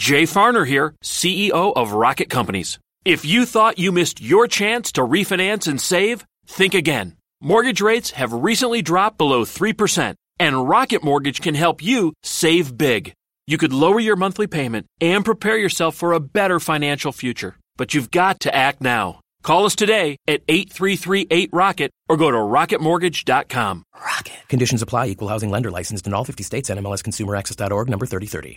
Jay Farner here, CEO of Rocket Companies. If you thought you missed your chance to refinance and save, think again. Mortgage rates have recently dropped below 3%, and Rocket Mortgage can help you save big. You could lower your monthly payment and prepare yourself for a better financial future. But you've got to act now. Call us today at 8338 Rocket or go to rocketmortgage.com. Rocket. Conditions apply. Equal housing lender licensed in all 50 states and MLSConsumerAccess.org number 3030.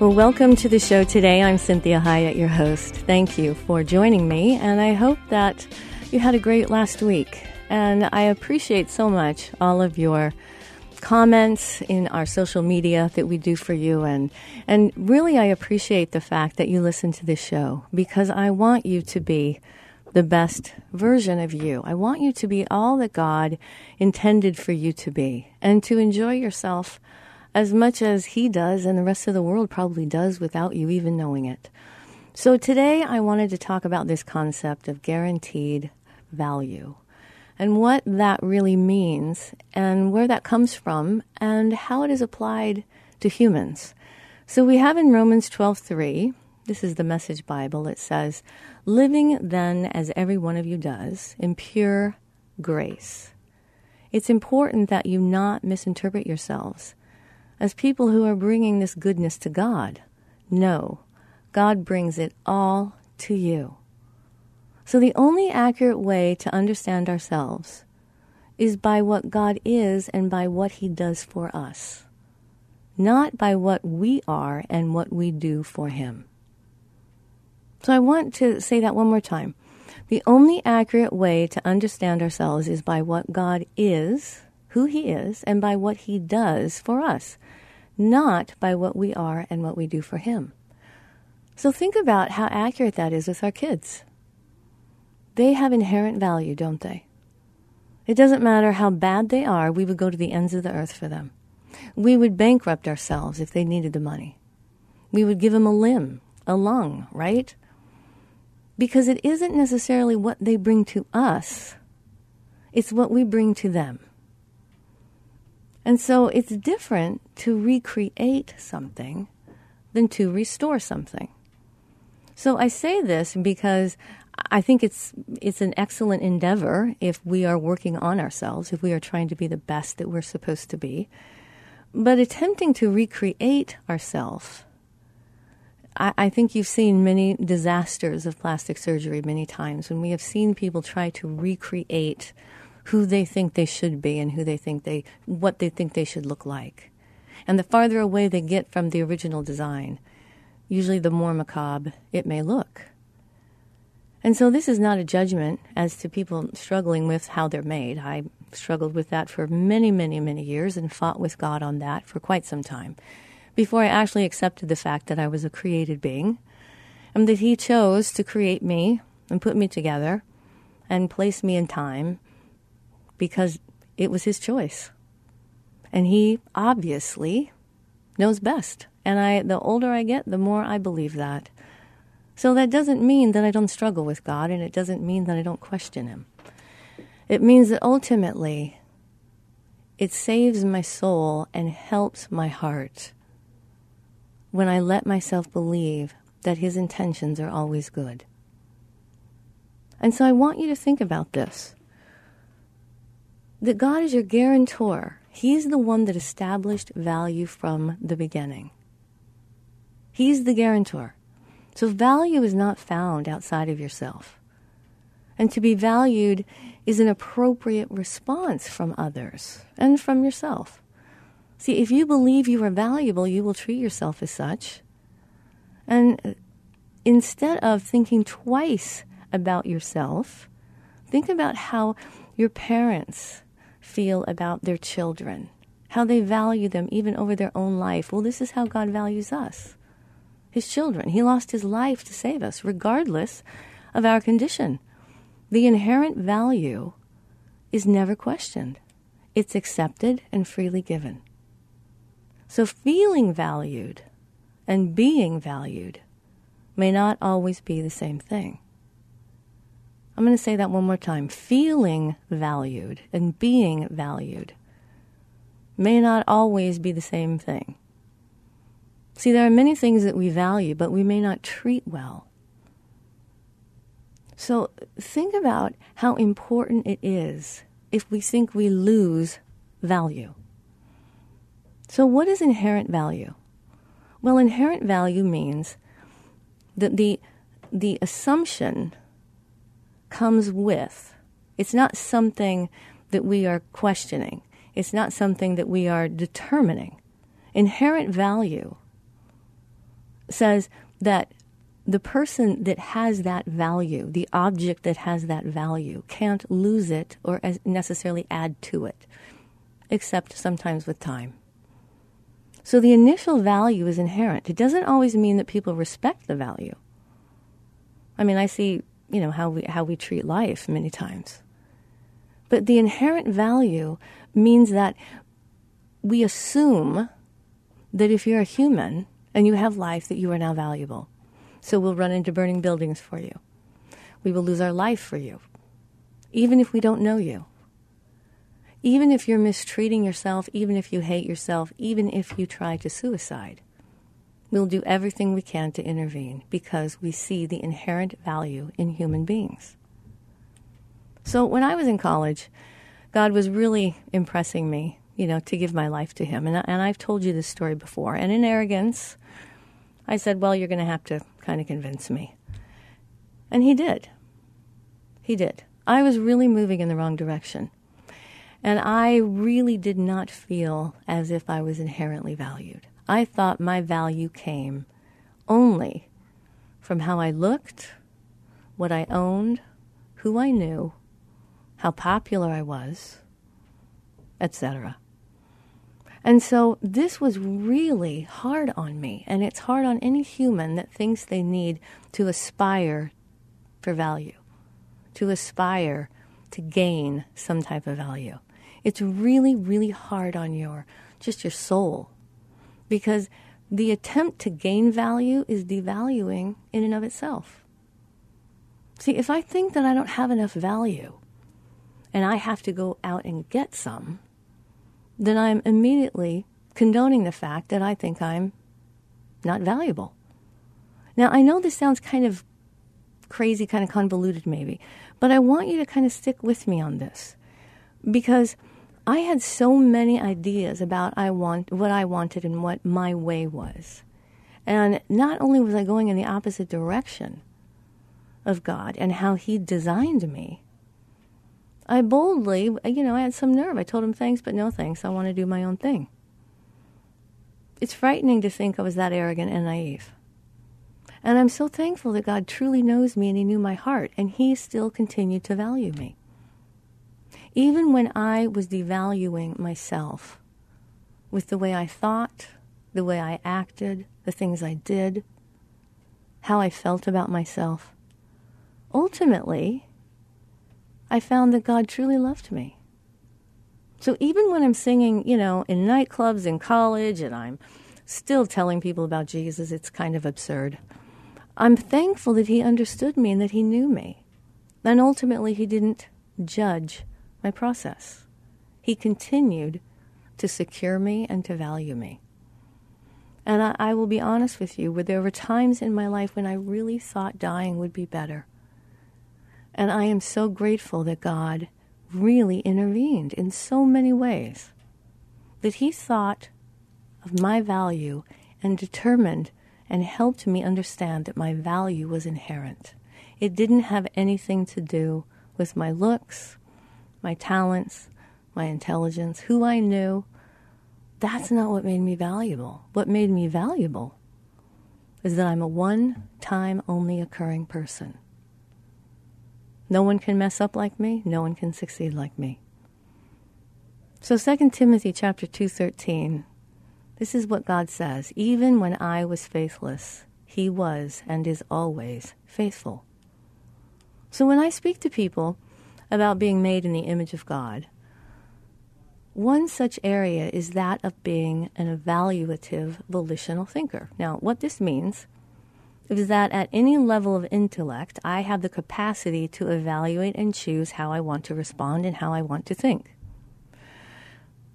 Well, welcome to the show today. I'm Cinthia Hiett, your host. Thank you for joining me, and I hope that you had a great last week. And I appreciate so much all of your comments in our social media that we do for you and and really I appreciate the fact that you listen to this show because I want you to be the best version of you. I want you to be all that God intended for you to be and to enjoy yourself as much as he does and the rest of the world probably does without you even knowing it. So today I wanted to talk about this concept of guaranteed value and what that really means and where that comes from and how it is applied to humans. So we have in Romans 12:3, this is the message Bible, it says, "Living then as every one of you does in pure grace." It's important that you not misinterpret yourselves as people who are bringing this goodness to God. No, God brings it all to you. So, the only accurate way to understand ourselves is by what God is and by what He does for us, not by what we are and what we do for Him. So, I want to say that one more time. The only accurate way to understand ourselves is by what God is, who He is, and by what He does for us, not by what we are and what we do for Him. So, think about how accurate that is with our kids they have inherent value, don't they? It doesn't matter how bad they are, we would go to the ends of the earth for them. We would bankrupt ourselves if they needed the money. We would give them a limb, a lung, right? Because it isn't necessarily what they bring to us, it's what we bring to them. And so it's different to recreate something than to restore something. So I say this because I think it's it's an excellent endeavor if we are working on ourselves, if we are trying to be the best that we're supposed to be. But attempting to recreate ourselves, I, I think you've seen many disasters of plastic surgery many times when we have seen people try to recreate who they think they should be and who they think they what they think they should look like. And the farther away they get from the original design, usually the more macabre it may look. And so this is not a judgment as to people struggling with how they're made. I struggled with that for many, many, many years and fought with God on that for quite some time before I actually accepted the fact that I was a created being and that He chose to create me and put me together and place me in time because it was His choice. And He obviously knows best. And I, the older I get, the more I believe that. So that doesn't mean that I don't struggle with God, and it doesn't mean that I don't question Him. It means that ultimately, it saves my soul and helps my heart when I let myself believe that His intentions are always good. And so I want you to think about this that God is your guarantor. He's the one that established value from the beginning. He's the guarantor. So value is not found outside of yourself. And to be valued is an appropriate response from others and from yourself. See, if you believe you are valuable, you will treat yourself as such. And instead of thinking twice about yourself, think about how your parents feel about their children, how they value them even over their own life. Well, this is how God values us his children. He lost his life to save us, regardless of our condition. The inherent value is never questioned, it's accepted and freely given. So, feeling valued and being valued may not always be the same thing. I'm going to say that one more time. Feeling valued and being valued may not always be the same thing. See, there are many things that we value, but we may not treat well. So think about how important it is if we think we lose value. So, what is inherent value? Well, inherent value means that the, the assumption comes with, it's not something that we are questioning, it's not something that we are determining. Inherent value says that the person that has that value, the object that has that value, can't lose it or necessarily add to it, except sometimes with time. So the initial value is inherent. It doesn't always mean that people respect the value. I mean, I see, you know, how we how we treat life many times. But the inherent value means that we assume that if you're a human, and you have life that you are now valuable. So we'll run into burning buildings for you. We will lose our life for you, even if we don't know you. Even if you're mistreating yourself, even if you hate yourself, even if you try to suicide, we'll do everything we can to intervene because we see the inherent value in human beings. So when I was in college, God was really impressing me, you know, to give my life to Him. And, and I've told you this story before. And in arrogance, I said, Well, you're going to have to kind of convince me. And he did. He did. I was really moving in the wrong direction. And I really did not feel as if I was inherently valued. I thought my value came only from how I looked, what I owned, who I knew, how popular I was, etc. And so this was really hard on me. And it's hard on any human that thinks they need to aspire for value, to aspire to gain some type of value. It's really, really hard on your just your soul. Because the attempt to gain value is devaluing in and of itself. See, if I think that I don't have enough value and I have to go out and get some, then I'm immediately condoning the fact that I think I'm not valuable. Now, I know this sounds kind of crazy, kind of convoluted, maybe, but I want you to kind of stick with me on this because I had so many ideas about I want what I wanted and what my way was. And not only was I going in the opposite direction of God and how He designed me, I boldly, you know, I had some nerve. I told him thanks, but no thanks. I want to do my own thing. It's frightening to think I was that arrogant and naive. And I'm so thankful that God truly knows me and He knew my heart, and He still continued to value me. Even when I was devaluing myself with the way I thought, the way I acted, the things I did, how I felt about myself, ultimately, I found that God truly loved me. So even when I'm singing, you know, in nightclubs in college and I'm still telling people about Jesus, it's kind of absurd. I'm thankful that he understood me and that he knew me. And ultimately, he didn't judge my process. He continued to secure me and to value me. And I, I, will be honest with you, where there were times in my life when I really thought dying would be better. And I am so grateful that God really intervened in so many ways. That He thought of my value and determined and helped me understand that my value was inherent. It didn't have anything to do with my looks, my talents, my intelligence, who I knew. That's not what made me valuable. What made me valuable is that I'm a one time only occurring person. No one can mess up like me, no one can succeed like me. So 2 Timothy chapter 2:13 this is what God says, even when I was faithless, he was and is always faithful. So when I speak to people about being made in the image of God, one such area is that of being an evaluative volitional thinker. Now, what this means is that at any level of intellect, I have the capacity to evaluate and choose how I want to respond and how I want to think.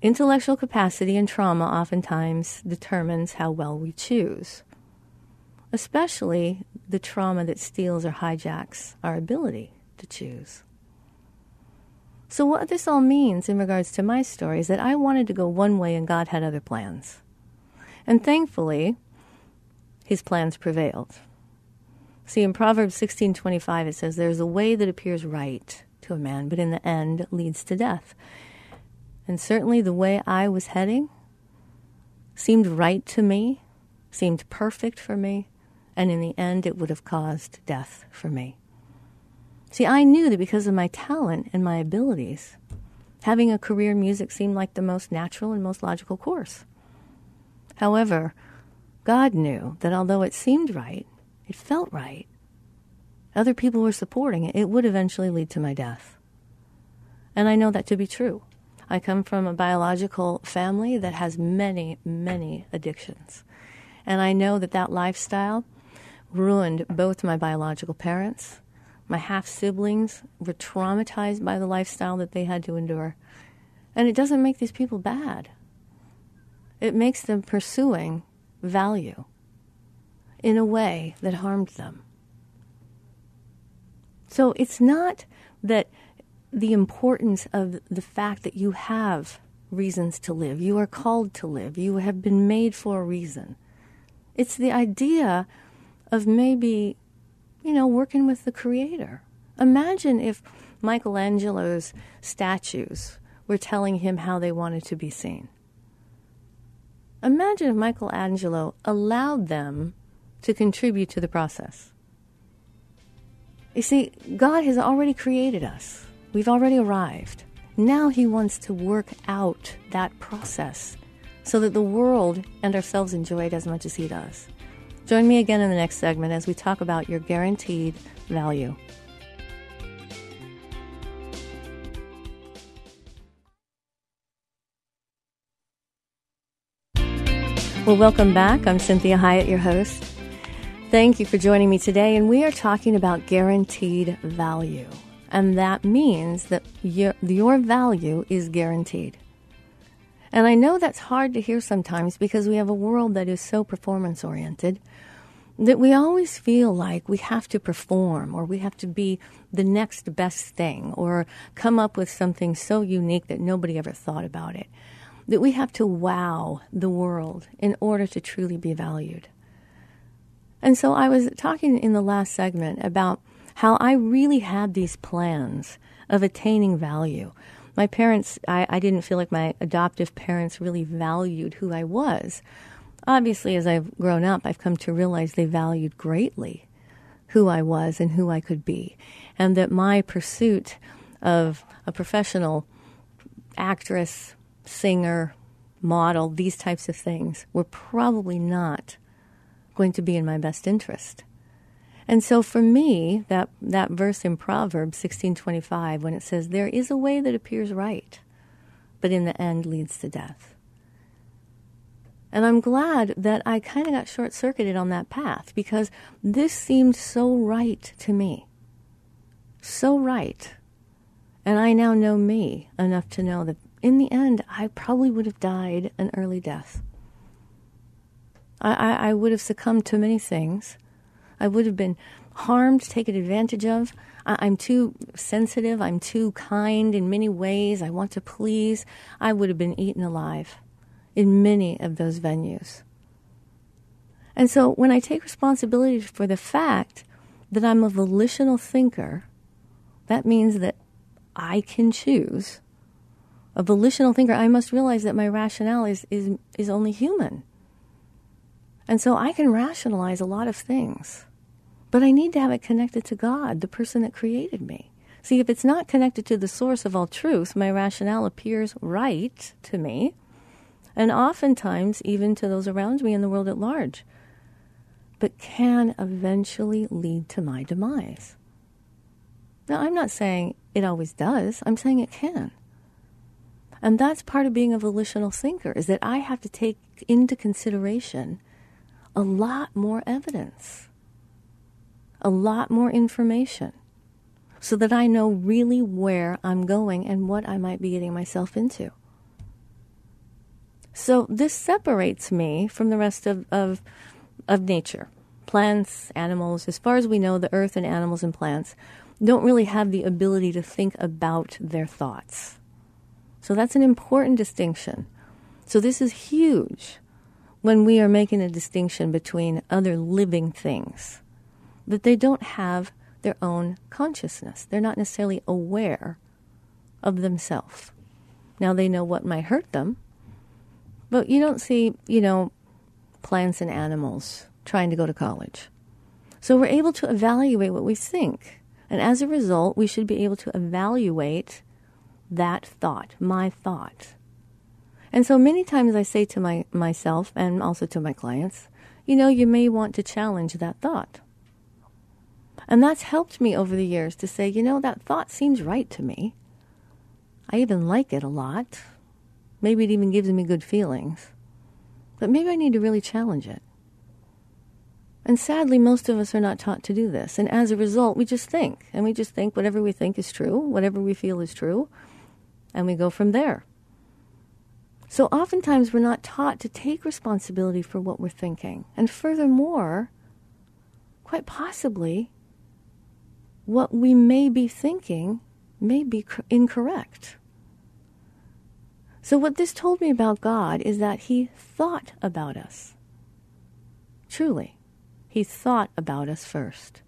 Intellectual capacity and trauma oftentimes determines how well we choose, especially the trauma that steals or hijacks our ability to choose. So, what this all means in regards to my story is that I wanted to go one way and God had other plans. And thankfully, his plans prevailed. See, in Proverbs 16:25 it says there's a way that appears right to a man, but in the end leads to death. And certainly the way I was heading seemed right to me, seemed perfect for me, and in the end it would have caused death for me. See, I knew that because of my talent and my abilities, having a career in music seemed like the most natural and most logical course. However, God knew that although it seemed right, it felt right, other people were supporting it, it would eventually lead to my death. And I know that to be true. I come from a biological family that has many, many addictions. And I know that that lifestyle ruined both my biological parents my half siblings were traumatized by the lifestyle that they had to endure. And it doesn't make these people bad, it makes them pursuing value in a way that harmed them. So it's not that the importance of the fact that you have reasons to live, you are called to live, you have been made for a reason. It's the idea of maybe you know, working with the creator. Imagine if Michelangelo's statues were telling him how they wanted to be seen. Imagine if Michelangelo allowed them to contribute to the process. You see, God has already created us. We've already arrived. Now He wants to work out that process so that the world and ourselves enjoy it as much as He does. Join me again in the next segment as we talk about your guaranteed value. Well, welcome back. I'm Cinthia Hiett, your host. Thank you for joining me today, and we are talking about guaranteed value. And that means that your, your value is guaranteed. And I know that's hard to hear sometimes because we have a world that is so performance oriented that we always feel like we have to perform or we have to be the next best thing or come up with something so unique that nobody ever thought about it. That we have to wow the world in order to truly be valued. And so I was talking in the last segment about how I really had these plans of attaining value my parents, I, I didn't feel like my adoptive parents really valued who I was. Obviously, as I've grown up, I've come to realize they valued greatly who I was and who I could be, and that my pursuit of a professional actress, singer, model, these types of things were probably not going to be in my best interest. And so for me, that, that verse in Proverbs 16:25 when it says there is a way that appears right, but in the end leads to death. And I'm glad that I kind of got short circuited on that path because this seemed so right to me. So right. And I now know me enough to know that in the end, I probably would have died an early death. I, I, I would have succumbed to many things. I would have been harmed, taken advantage of. I, am too sensitive. I'm too kind in many ways. I want to please. I would have been eaten alive in many of those venues. And so when I take responsibility for the fact that I'm a volitional thinker, that means that I can choose. A volitional thinker, I must realize that my rationale is, is, is only human. And so I can rationalize a lot of things. But I need to have it connected to God, the person that created me. See, if it's not connected to the source of all truth, my rationale appears right to me, and oftentimes even to those around me in the world at large, but can eventually lead to my demise. Now, I'm not saying it always does, I'm saying it can. And that's part of being a volitional thinker, is that I have to take into consideration a lot more evidence, a lot more information, so that I know really where I'm going and what I might be getting myself into. So this separates me from the rest of, of, of nature. Plants, animals, as far as we know, the earth and animals and plants don't really have the ability to think about their thoughts. So that's an important distinction. So this is huge when we are making a distinction between other living things, that they don't have their own consciousness. They're not necessarily aware of themselves. Now they know what might hurt them, but you don't see, you know, plants and animals trying to go to college. So we're able to evaluate what we think. And as a result, we should be able to evaluate that thought, my thought. And so many times I say to my, myself and also to my clients, you know, you may want to challenge that thought. And that's helped me over the years to say, you know, that thought seems right to me. I even like it a lot. Maybe it even gives me good feelings. But maybe I need to really challenge it. And sadly, most of us are not taught to do this. And as a result, we just think. And we just think whatever we think is true, whatever we feel is true. And we go from there. So oftentimes we're not taught to take responsibility for what we're thinking. And furthermore, quite possibly, what we may be thinking may be incorrect. So, what this told me about God is that He thought about us. Truly, He thought about us first.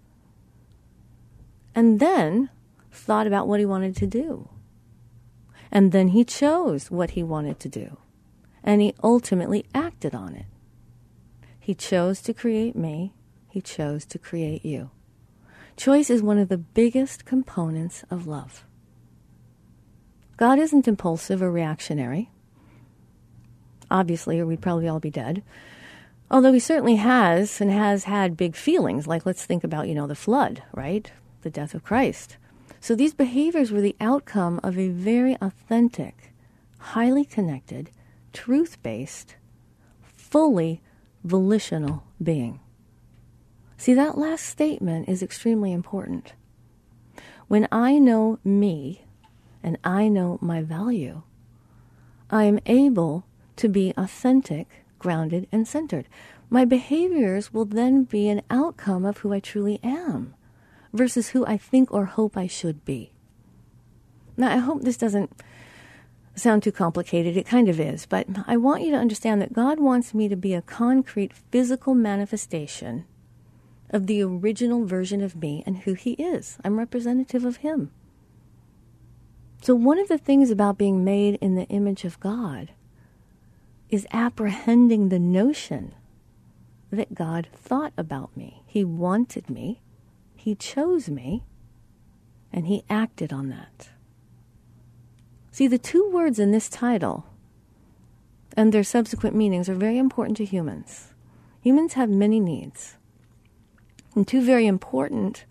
And then thought about what He wanted to do. And then he chose what he wanted to do. And he ultimately acted on it. He chose to create me. He chose to create you. Choice is one of the biggest components of love. God isn't impulsive or reactionary. Obviously, or we'd probably all be dead. Although he certainly has and has had big feelings, like let's think about, you know, the flood, right? The death of Christ. So these behaviors were the outcome of a very authentic, highly connected, truth based, fully volitional being. See, that last statement is extremely important. When I know me and I know my value, I am able to be authentic, grounded, and centered. My behaviors will then be an outcome of who I truly am versus who I think or hope I should be. Now, I hope this doesn't sound too complicated. It kind of is, but I want you to understand that God wants me to be a concrete physical manifestation of the original version of me and who He is. I'm representative of Him. So, one of the things about being made in the image of God is apprehending the notion that God thought about me. He wanted me, he chose me, and He acted on that. See, the two words in this title and their subsequent meanings are very important to humans. Humans have many needs. And two very important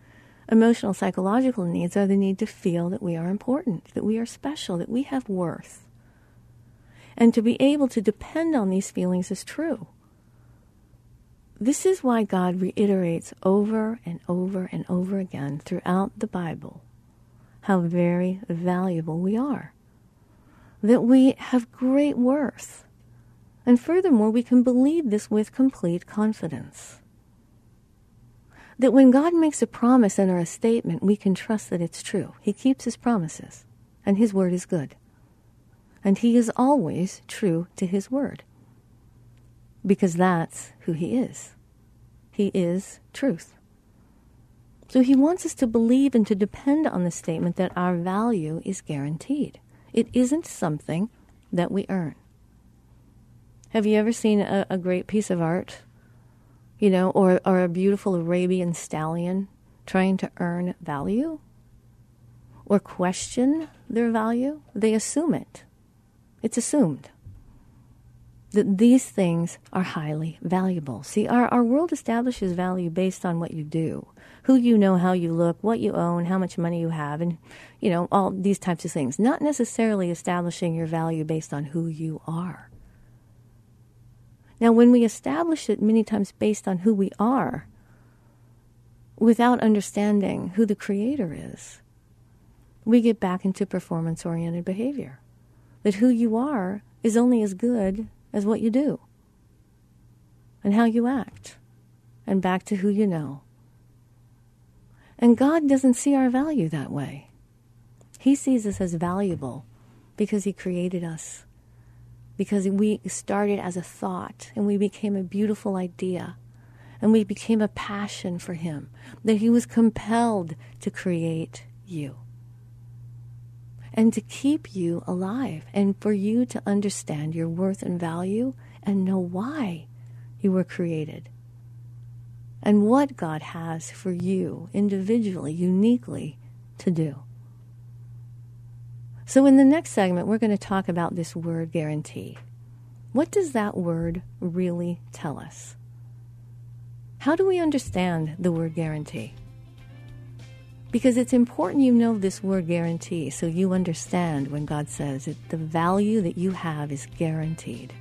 emotional psychological needs are the need to feel that we are important, that we are special, that we have worth. and to be able to depend on these feelings is true. This is why God reiterates over and over and over again throughout the Bible how very valuable we are, that we have great worth. And furthermore, we can believe this with complete confidence. That when God makes a promise and or a statement, we can trust that it's true. He keeps his promises, and his word is good. And he is always true to his word because that's who he is. He is truth. So he wants us to believe and to depend on the statement that our value is guaranteed. It isn't something that we earn. Have you ever seen a, a great piece of art, you know, or, or a beautiful Arabian stallion trying to earn value or question their value? They assume it. It's assumed that these things are highly valuable. See, our, our world establishes value based on what you do, who you know, how you look, what you own, how much money you have, and, you know, all these types of things. Not necessarily establishing your value based on who you are. Now, when we establish it many times based on who we are, without understanding who the Creator is, we get back into performance oriented behavior. That who you are is only as good as what you do and how you act, and back to who you know. And God doesn't see our value that way. He sees us as valuable because He created us, because we started as a thought and we became a beautiful idea and we became a passion for Him, that He was compelled to create you and to keep you alive and for you to understand your worth and value and know why you were created and what God has for you individually, uniquely to do. So, in the next segment, we're going to talk about this word guarantee. What does that word really tell us? How do we understand the word guarantee? Because it's important you know this word guarantee so you understand when God says that the value that you have is guaranteed.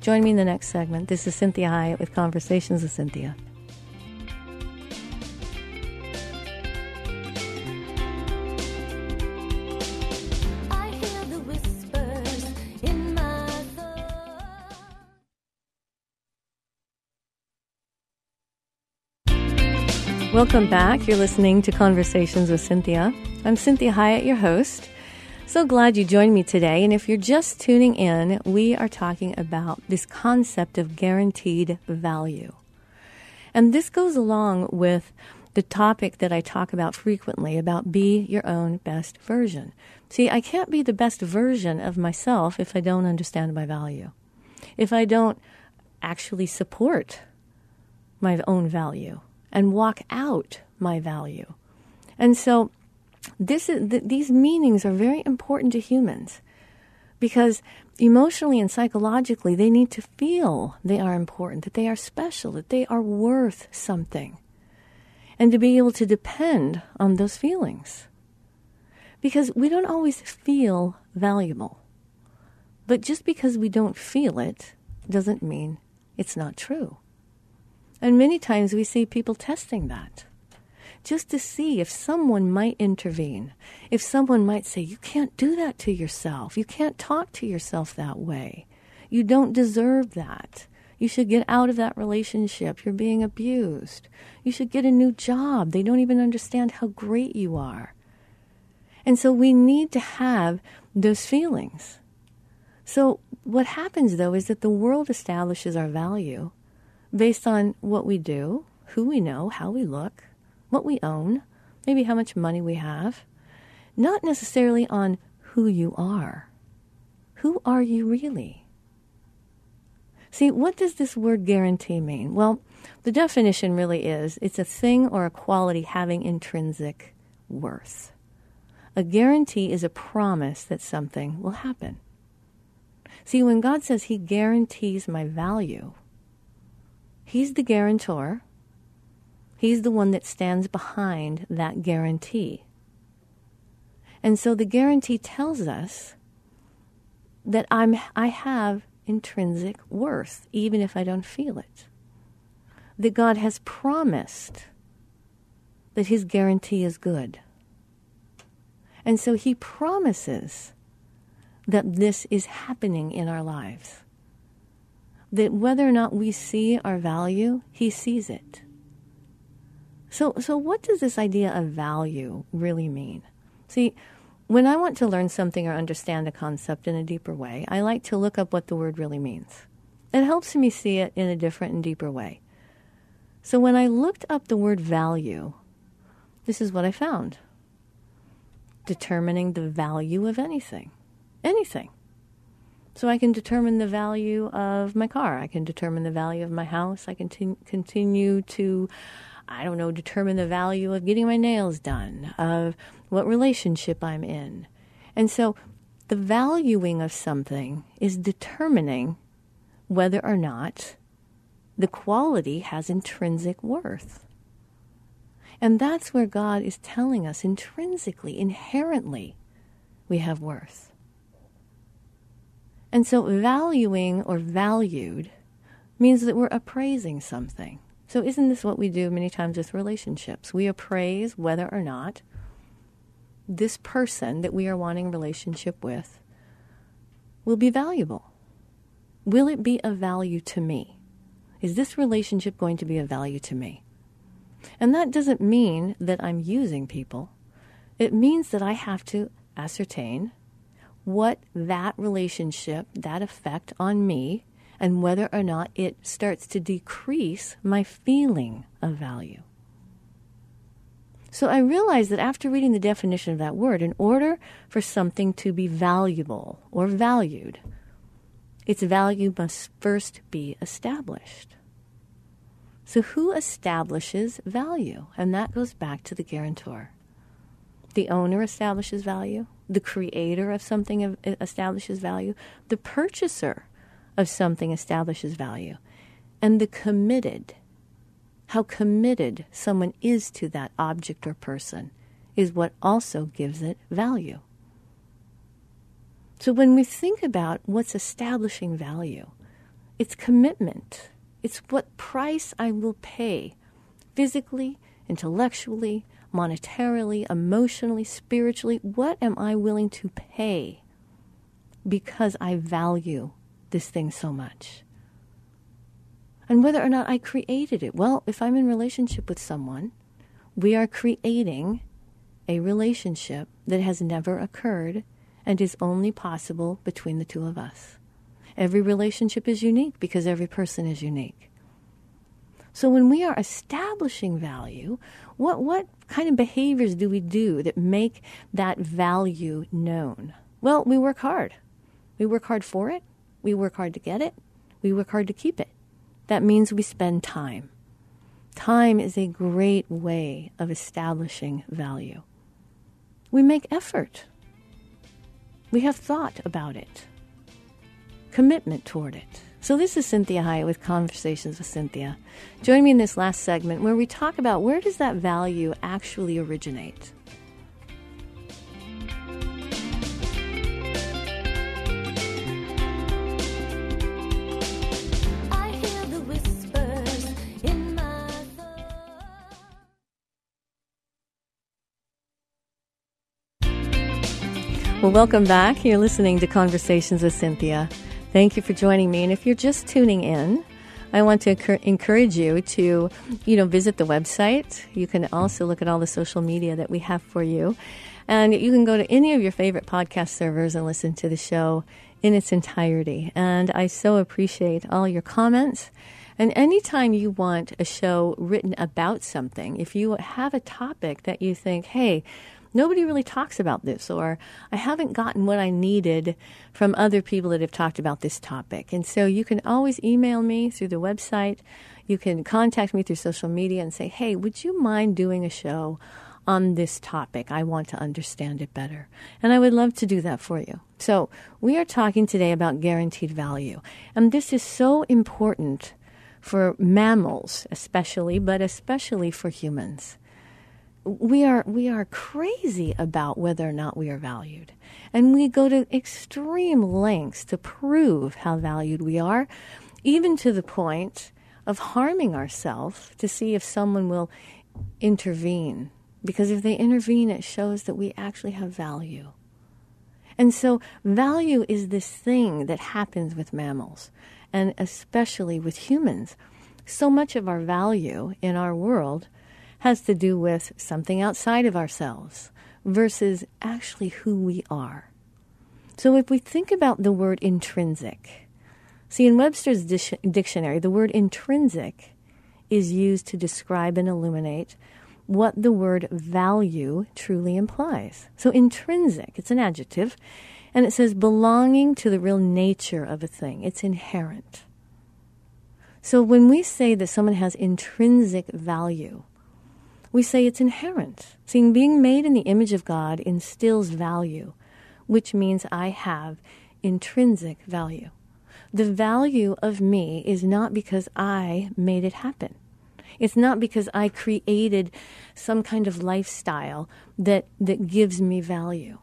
Join me in the next segment. This is Cinthia Hiett with Conversations with Cinthia. Welcome back. You're listening to Conversations with Cinthia. I'm Cinthia Hiett, your host. So glad you joined me today. And if you're just tuning in, we are talking about this concept of guaranteed value. And this goes along with the topic that I talk about frequently about be your own best version. See, I can't be the best version of myself if I don't understand my value, if I don't actually support my own value and walk out my value. And so this is, th- these meanings are very important to humans because emotionally and psychologically they need to feel they are important, that they are special, that they are worth something, and to be able to depend on those feelings. Because we don't always feel valuable. But just because we don't feel it doesn't mean it's not true. And many times we see people testing that just to see if someone might intervene, if someone might say, You can't do that to yourself. You can't talk to yourself that way. You don't deserve that. You should get out of that relationship. You're being abused. You should get a new job. They don't even understand how great you are. And so we need to have those feelings. So, what happens though is that the world establishes our value based on what we do, who we know, how we look, what we own, maybe how much money we have, not necessarily on who you are. Who are you really? See, what does this word guarantee mean? Well, the definition really is it's a thing or a quality having intrinsic worth. A guarantee is a promise that something will happen. See, when God says He guarantees my value, He's the guarantor. He's the one that stands behind that guarantee. And so the guarantee tells us that I'm I have intrinsic worth even if I don't feel it. That God has promised that his guarantee is good. And so he promises that this is happening in our lives. That whether or not we see our value, he sees it. So, so what does this idea of value really mean? See, when I want to learn something or understand a concept in a deeper way, I like to look up what the word really means. It helps me see it in a different and deeper way. So when I looked up the word value, this is what I found determining the value of anything. Anything. So I can determine the value of my car. I can determine the value of my house. I can t- continue to, I don't know, determine the value of getting my nails done, of what relationship I'm in. And so the valuing of something is determining whether or not the quality has intrinsic worth. And that's where God is telling us intrinsically, inherently, we have worth. And so valuing or valued means that we're appraising something. So, isn't this what we do many times with relationships? We appraise whether or not this person that we are wanting a relationship with will be valuable. Will it be of value to me? Is this relationship going to be of value to me? And that doesn't mean that I'm using people. It means that I have to ascertain what that relationship, that effect on me, and whether or not it starts to decrease my feeling of value. So I realized that after reading the definition of that word, in order for something to be valuable or valued, its value must first be established. So, who establishes value? And that goes back to the guarantor. The owner establishes value, the creator of something establishes value, the purchaser of something establishes value, and the committed, how committed someone is to that object or person, is what also gives it value. So when we think about what's establishing value, it's commitment. It's what price I will pay physically, intellectually, monetarily, emotionally, spiritually. What am I willing to pay because I value this thing so much? And whether or not I created it. Well, if I'm in relationship with someone, we are creating a relationship that has never occurred and is only possible between the two of us. Every relationship is unique because every person is unique. So when we are establishing value, what, what kind of behaviors do we do that make that value known? Well, we work hard. We work hard for it. We work hard to get it. We work hard to keep it. That means we spend time. Time is a great way of establishing value. We make effort. We have thought about it, commitment toward it. So, this is Cinthia Hiett with Conversations with Cinthia. Join me in this last segment where we talk about where does that value actually originate? Well, welcome back. You're listening to Conversations with Cinthia. Thank you for joining me. And if you're just tuning in, I want to encourage you to, you know, visit the website. You can also look at all the social media that we have for you. And you can go to any of your favorite podcast servers and listen to the show in its entirety. And I so appreciate all your comments. And anytime you want a show written about something, if you have a topic that you think, hey, nobody really talks about this, or I haven't gotten what I needed from other people that have talked about this topic. And so you can always email me through the website. You can contact me through social media and say, hey, would you mind doing a show on this topic? I want to understand it better. And I would love to do that for you. So we are talking today about guaranteed value. And this is so important for mammals, especially, but especially for humans. We are we are crazy about whether or not we are valued. And we go to extreme lengths to prove how valued we are, even to the point of harming ourselves to see if someone will intervene. Because if they intervene, it shows that we actually have value. And so, value is this thing that happens with mammals, and especially with humans. So much of our value in our world has to do with something outside of ourselves versus actually who we are. So, if we think about the word intrinsic, see, in Webster's dictionary, the word intrinsic is used to describe and illuminate what the word value truly implies. So, intrinsic, it's an adjective, and it says belonging to the real nature of a thing, it's inherent. So, when we say that someone has intrinsic value, we say it's inherent. Seeing being made in the image of God instills value, which means I have intrinsic value. The value of me is not because I made it happen. It's not because I created some kind of lifestyle that, that gives me value.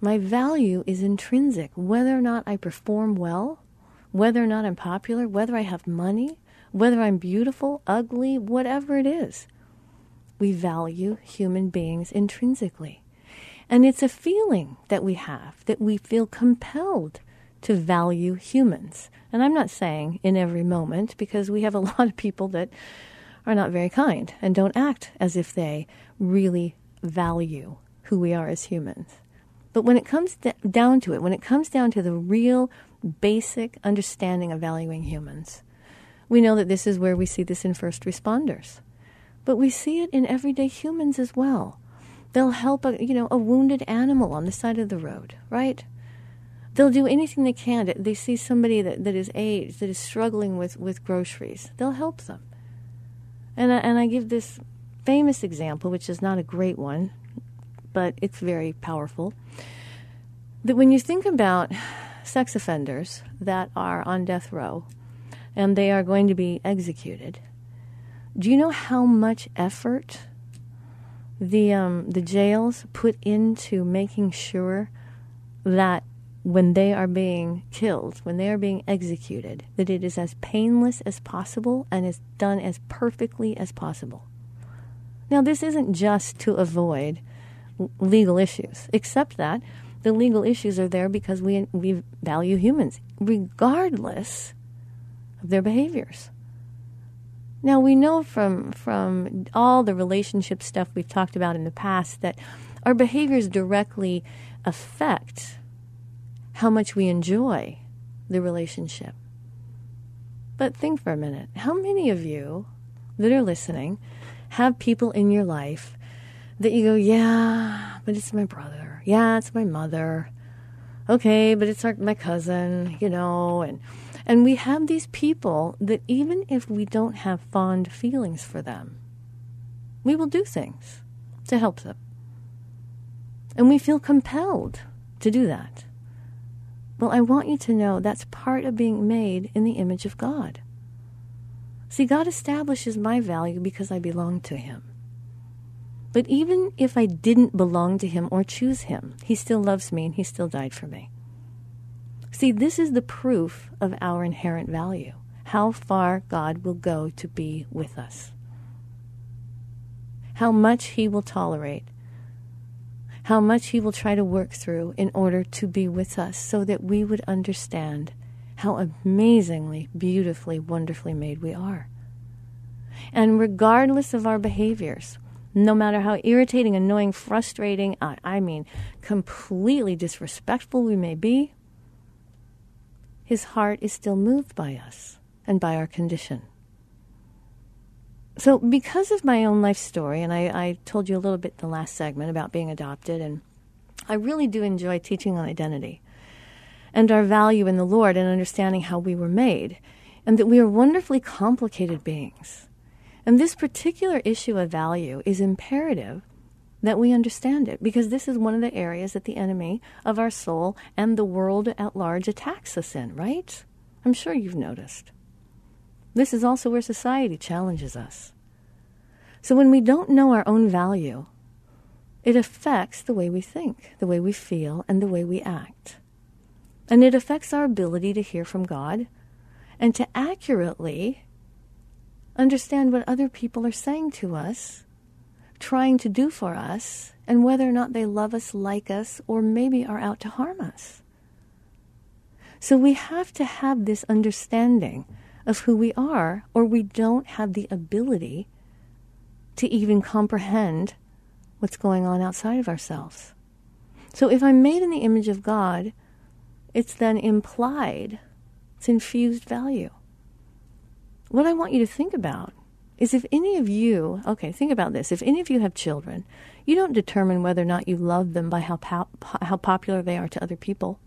My value is intrinsic, whether or not I perform well, whether or not I'm popular, whether I have money, whether I'm beautiful, ugly, whatever it is. We value human beings intrinsically. And it's a feeling that we have that we feel compelled to value humans. And I'm not saying in every moment because we have a lot of people that are not very kind and don't act as if they really value who we are as humans. But when it comes down to it, when it comes down to the real basic understanding of valuing humans, we know that this is where we see this in first responders. But we see it in everyday humans as well. They'll help a you know a wounded animal on the side of the road, right? They'll do anything they can. they see somebody that, that is aged, that is struggling with, with groceries. They'll help them. And I, and I give this famous example, which is not a great one, but it's very powerful. That when you think about sex offenders that are on death row and they are going to be executed, do you know how much effort the um, the jails put into making sure that when they are being killed, when they are being executed, that it is as painless as possible and is done as perfectly as possible. Now, this isn't just to avoid legal issues, except that the legal issues are there because we, we value humans, regardless of their behaviors. Now, we know from, from all the relationship stuff we've talked about in the past that our behaviors directly affect how much we enjoy the relationship. But think for a minute how many of you that are listening have people in your life that you go, yeah, but it's my brother. Yeah, it's my mother. Okay, but it's our, my cousin, you know, and and we have these people that even if we don't have fond feelings for them, we will do things to help them. And we feel compelled to do that. Well, I want you to know that's part of being made in the image of God. See, God establishes my value because I belong to Him. But even if I didn't belong to Him or choose Him, He still loves me and He still died for me. See, this is the proof of our inherent value how far God will go to be with us, how much He will tolerate how much He will try to work through in order to be with us so that we would understand how amazingly, beautifully, wonderfully made we are. And regardless of our behaviors, no matter how irritating, annoying, frustrating, I mean, completely disrespectful we may be, His heart is still moved by us and by our condition. So, because of my own life story, and I, I told you a little bit in the last segment about being adopted, and I really do enjoy teaching on identity and our value in the Lord and understanding how we were made, and that we are wonderfully complicated beings. And this particular issue of value is imperative that we understand it because this is one of the areas that the enemy of our soul and the world at large attacks us in, right? I'm sure you've noticed. This is also where society challenges us. So when we don't know our own value, it affects the way we think, the way we feel, and the way we act. And it affects our ability to hear from God and to accurately understand what other people are saying to us, trying to do for us, and whether or not they love us, like us, or maybe are out to harm us. So we have to have this understanding of who we are, or we don't have the ability to even comprehend what's going on outside of ourselves. So if I'm made in the image of God, it's then implied, it's infused value. What I want you to think about is if any of you, okay, think about this. If any of you have children, you don't determine whether or not you love them by how, how popular they are to other people.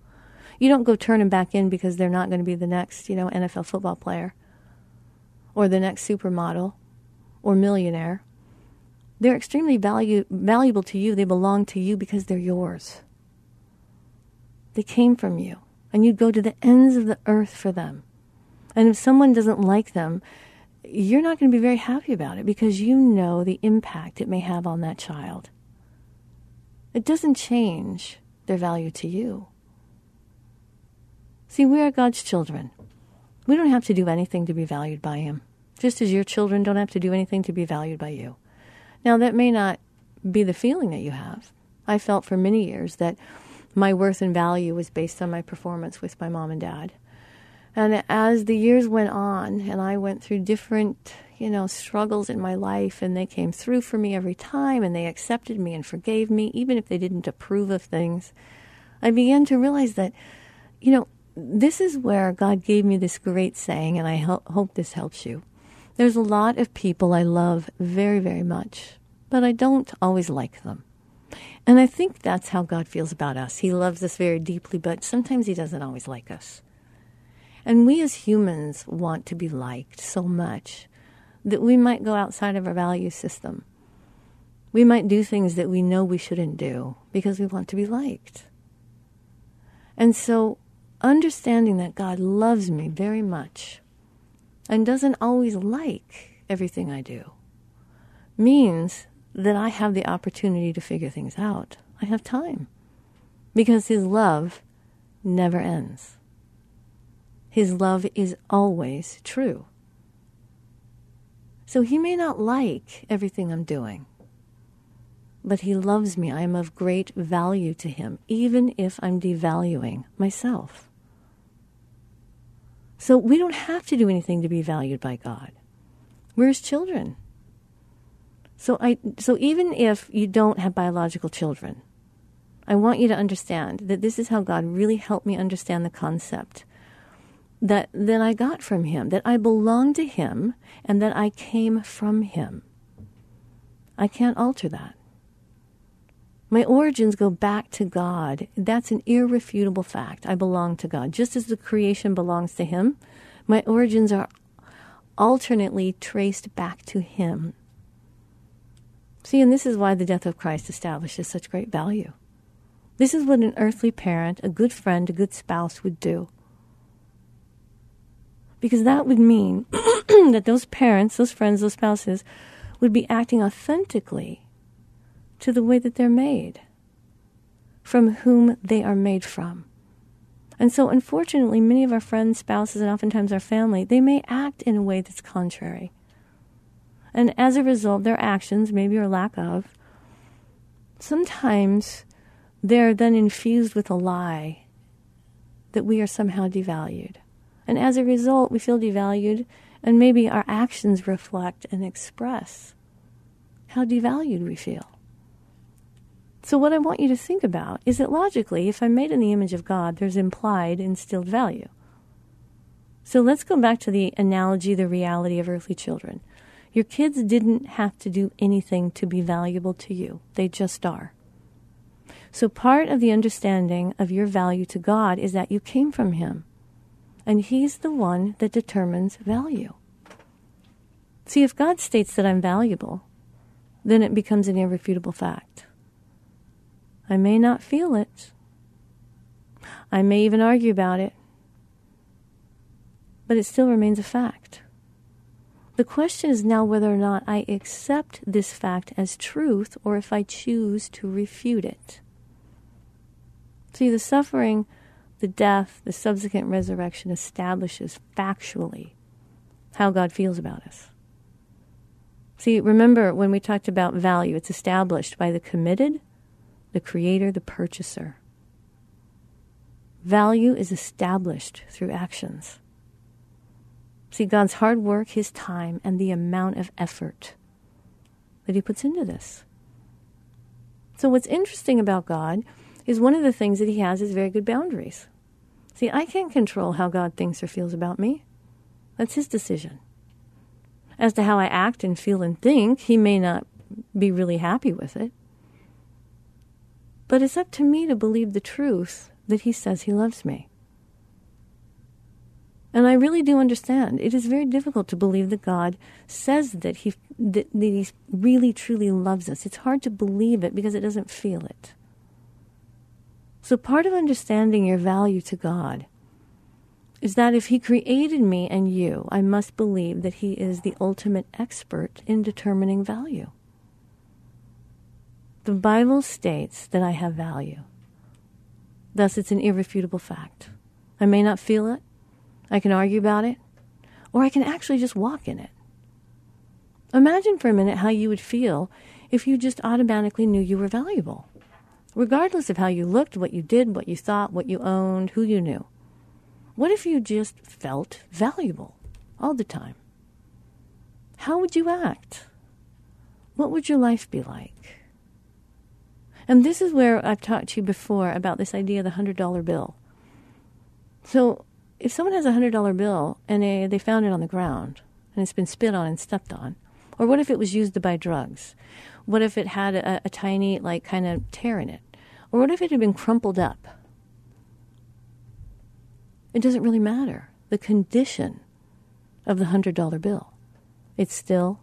You don't go turn them back in because they're not going to be the next, you know, NFL football player or the next supermodel or millionaire. They're extremely value, valuable to you. They belong to you because they're yours. They came from you, and you'd go to the ends of the earth for them. And if someone doesn't like them, you're not going to be very happy about it because you know the impact it may have on that child. It doesn't change their value to you. See, we are God's children. We don't have to do anything to be valued by Him, just as your children don't have to do anything to be valued by you. Now, that may not be the feeling that you have. I felt for many years that my worth and value was based on my performance with my mom and dad. And as the years went on and I went through different, you know, struggles in my life and they came through for me every time and they accepted me and forgave me, even if they didn't approve of things, I began to realize that, you know, this is where God gave me this great saying, and I ho- hope this helps you. There's a lot of people I love very, very much, but I don't always like them. And I think that's how God feels about us. He loves us very deeply, but sometimes He doesn't always like us. And we as humans want to be liked so much that we might go outside of our value system. We might do things that we know we shouldn't do because we want to be liked. And so understanding that God loves me very much and doesn't always like everything I do means that I have the opportunity to figure things out. I have time because His love never ends. His love is always true. So He may not like everything I'm doing, but He loves me. I am of great value to Him, even if I'm devaluing myself. So we don't have to do anything to be valued by God. We're his children. So I so even if you don't have biological children, I want you to understand that this is how God really helped me understand the concept that that I got from him, that I belong to him and that I came from him. I can't alter that. My origins go back to God. That's an irrefutable fact. I belong to God. Just as the creation belongs to Him, my origins are alternately traced back to Him. See, and this is why the death of Christ establishes such great value. This is what an earthly parent, a good friend, a good spouse would do. Because that would mean that those parents, those friends, those spouses would be acting authentically to the way that they're made, from whom they are made from. And so, unfortunately, many of our friends, spouses, and oftentimes our family, they may act in a way that's contrary. And as a result, their actions, maybe or lack of, sometimes they're then infused with a lie that we are somehow devalued. And as a result, we feel devalued, and maybe our actions reflect and express how devalued we feel. So, what I want you to think about is that logically, if I'm made in the image of God, there's implied instilled value. So, let's go back to the analogy, the reality of earthly children. Your kids didn't have to do anything to be valuable to you, they just are. So, part of the understanding of your value to God is that you came from Him, and He's the one that determines value. See, if God states that I'm valuable, then it becomes an irrefutable fact. I may not feel it. I may even argue about it. But it still remains a fact. The question is now whether or not I accept this fact as truth or if I choose to refute it. See, the suffering, the death, the subsequent resurrection establishes factually how God feels about us. See, remember when we talked about value, it's established by the committed, the creator, the purchaser. Value is established through actions. See, God's hard work, His time, and the amount of effort that He puts into this. So, what's interesting about God is one of the things that He has is very good boundaries. See, I can't control how God thinks or feels about me. That's His decision. As to how I act and feel and think, He may not be really happy with it. But it's up to me to believe the truth that He says He loves me. And I really do understand. It is very difficult to believe that God says that he that, that he really truly loves us. It's hard to believe it because it doesn't feel it. So part of understanding your value to God is that if he created me and you, I must believe that he is the ultimate expert in determining value. The Bible states that I have value. Thus, it's an irrefutable fact. I may not feel it, I can argue about it, or I can actually just walk in it. Imagine for a minute how you would feel if you just automatically knew you were valuable, regardless of how you looked, what you did, what you thought, what you owned, who you knew. What if you just felt valuable all the time? How would you act? What would your life be like? And this is where I've talked to you before about this idea of the $100 bill. So if someone has a hundred dollar bill and they, they found it on the ground and it's been spit on and stepped on, or what if it was used to buy drugs? What if it had a, a tiny like kind of tear in it? Or what if it had been crumpled up? It doesn't really matter. The condition of the hundred dollar bill. It's still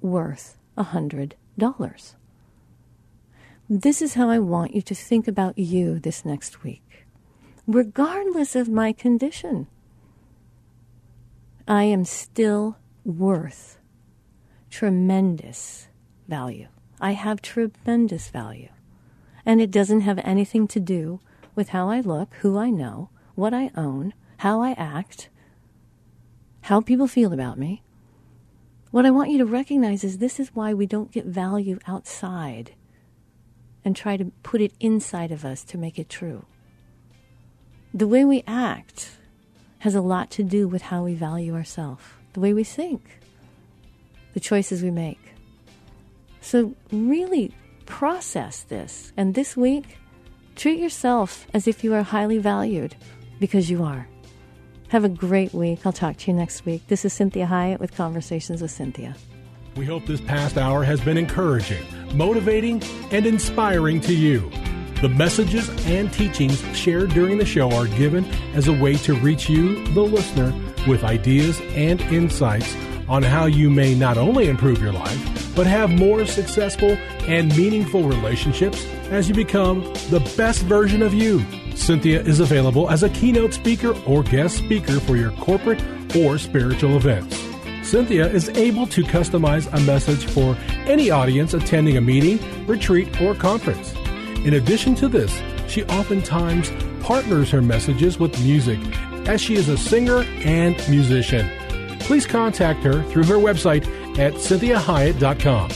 worth a hundred dollars. This is how I want you to think about you this next week regardless of my condition. I am still worth tremendous value. I have tremendous value. And it doesn't have anything to do with how I look, who I know, what I own, how I act, how people feel about me. What I want you to recognize is this is why we don't get value outside and try to put it inside of us to make it true the way we act has a lot to do with how we value ourselves, the way we think, the choices we make. So, really process this. And this week, treat yourself as if you are highly valued because you are. Have a great week. I'll talk to you next week. This is Cinthia Hiett with Conversations with Cinthia. We hope this past hour has been encouraging, motivating, and inspiring to you. The messages and teachings shared during the show are given as a way to reach you, the listener, with ideas and insights on how you may not only improve your life, but have more successful and meaningful relationships as you become the best version of you. Cinthia is available as a keynote speaker or guest speaker for your corporate or spiritual events. Cinthia is able to customize a message for any audience attending a meeting, retreat, or conference. In addition to this, she oftentimes partners her messages with music, as she is a singer and musician. Please contact her through her website at cinthiahiett.com.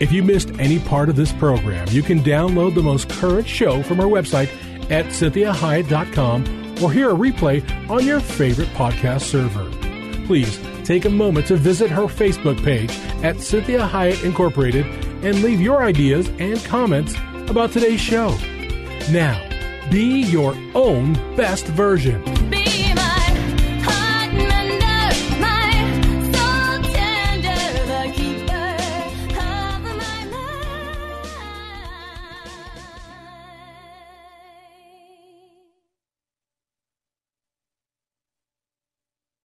If you missed any part of this program, you can download the most current show from our website at cinthiahiett.com or hear a replay on your favorite podcast server. Please take a moment to visit her Facebook page at Cinthia Hiett Incorporated and leave your ideas and comments about today's show. Now, be your own best version.